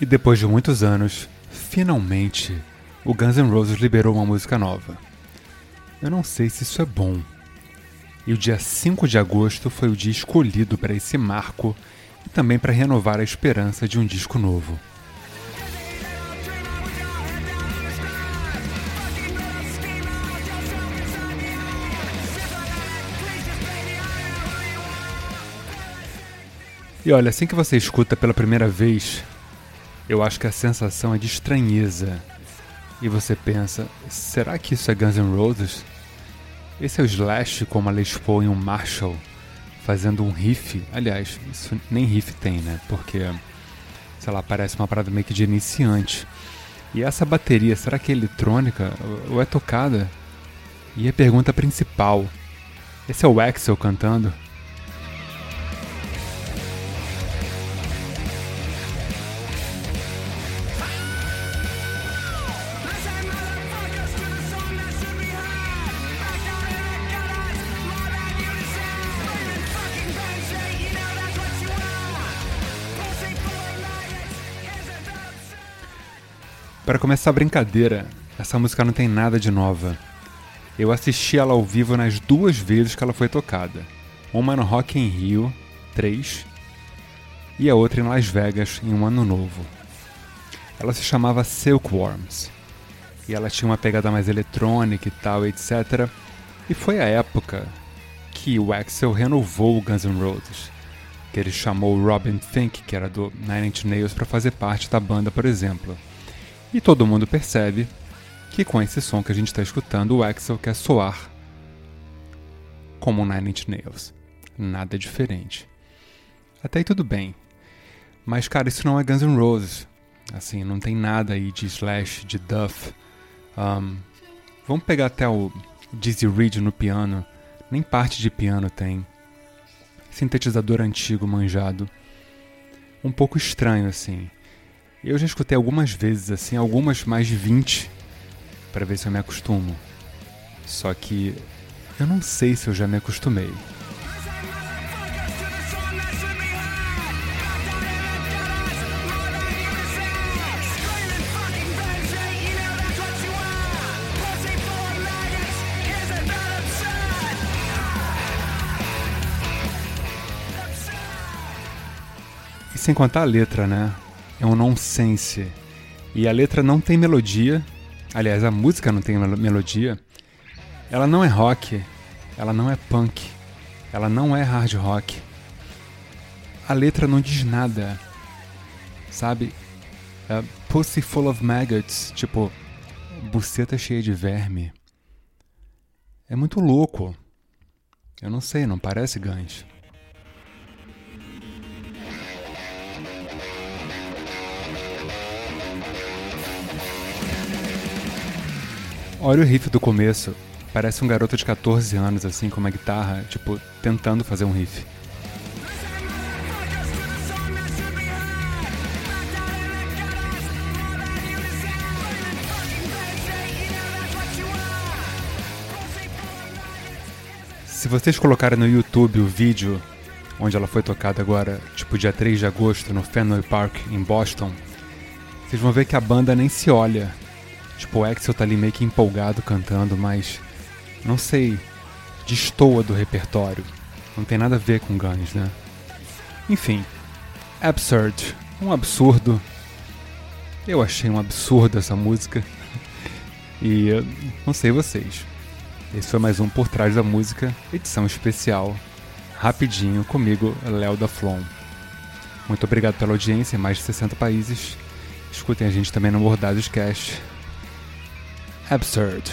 E depois de muitos anos, finalmente, o Guns N' Roses liberou uma música nova. Eu não sei se isso é bom. E o dia 5 de agosto foi o dia escolhido para esse marco e também para renovar a esperança de um disco novo. E olha, assim que você escuta pela primeira vez, eu acho que a sensação é de estranheza. E você pensa, será que isso é Guns N' Roses? Esse é o Slash com uma Les Paul e um Marshall fazendo um riff. Aliás, isso nem riff tem, né? Porque, sei lá, parece uma parada meio que de iniciante. E essa bateria, será que é eletrônica ou é tocada? E a pergunta principal: esse é o Axel cantando? Para começar a brincadeira, essa música não tem nada de nova. Eu assisti ela ao vivo nas duas vezes que ela foi tocada. Uma no Rock in Rio 3 e a outra em Las Vegas em um ano novo. Ela se chamava Silkworms e ela tinha uma pegada mais eletrônica e tal, etc. E foi a época que o Axel renovou o Guns N' Roses, que ele chamou Robin Thicke, que era do Nine Inch Nails, para fazer parte da banda, por exemplo. E todo mundo percebe que com esse som que a gente está escutando, o Axel quer soar como Nine Inch Nails. Nada diferente. Até aí tudo bem. Mas, cara, isso não é Guns N' Roses. Assim, não tem nada aí de Slash, de Duff. Um, vamos pegar até o Dizzy Reed no piano. Nem parte de piano tem. Sintetizador antigo, manjado. Um pouco estranho, assim. Eu já escutei algumas vezes, assim, algumas mais de 20, para ver se eu me acostumo. Só que eu não sei se eu já me acostumei. E sem contar a letra, né? É um nonsense. E a letra não tem melodia. Aliás, a música não tem melodia. Ela não é rock. Ela não é punk. Ela não é hard rock. A letra não diz nada. Sabe? É pussy full of maggots. Tipo, buceta cheia de verme. É muito louco. Eu não sei, não parece Guns. Olha o riff do começo. Parece um garoto de 14 anos, assim, com uma guitarra, tipo, tentando fazer um riff. Se vocês colocarem no YouTube o vídeo onde ela foi tocada agora, tipo dia 3 de agosto, no Fenway Park, em Boston, vocês vão ver que a banda nem se olha. Tipo, o Axel tá ali meio que empolgado cantando, mas não sei, destoa do repertório. Não tem nada a ver com Guns, né? Enfim, Absurd, um absurdo. Eu achei um absurdo essa música. E não sei vocês. Esse foi mais um Por Trás da Música, edição especial, rapidinho, comigo, Léo da Flon. Muito obrigado pela audiência em mais de 60 países. Escutem a gente também no Bordados Cast absurd.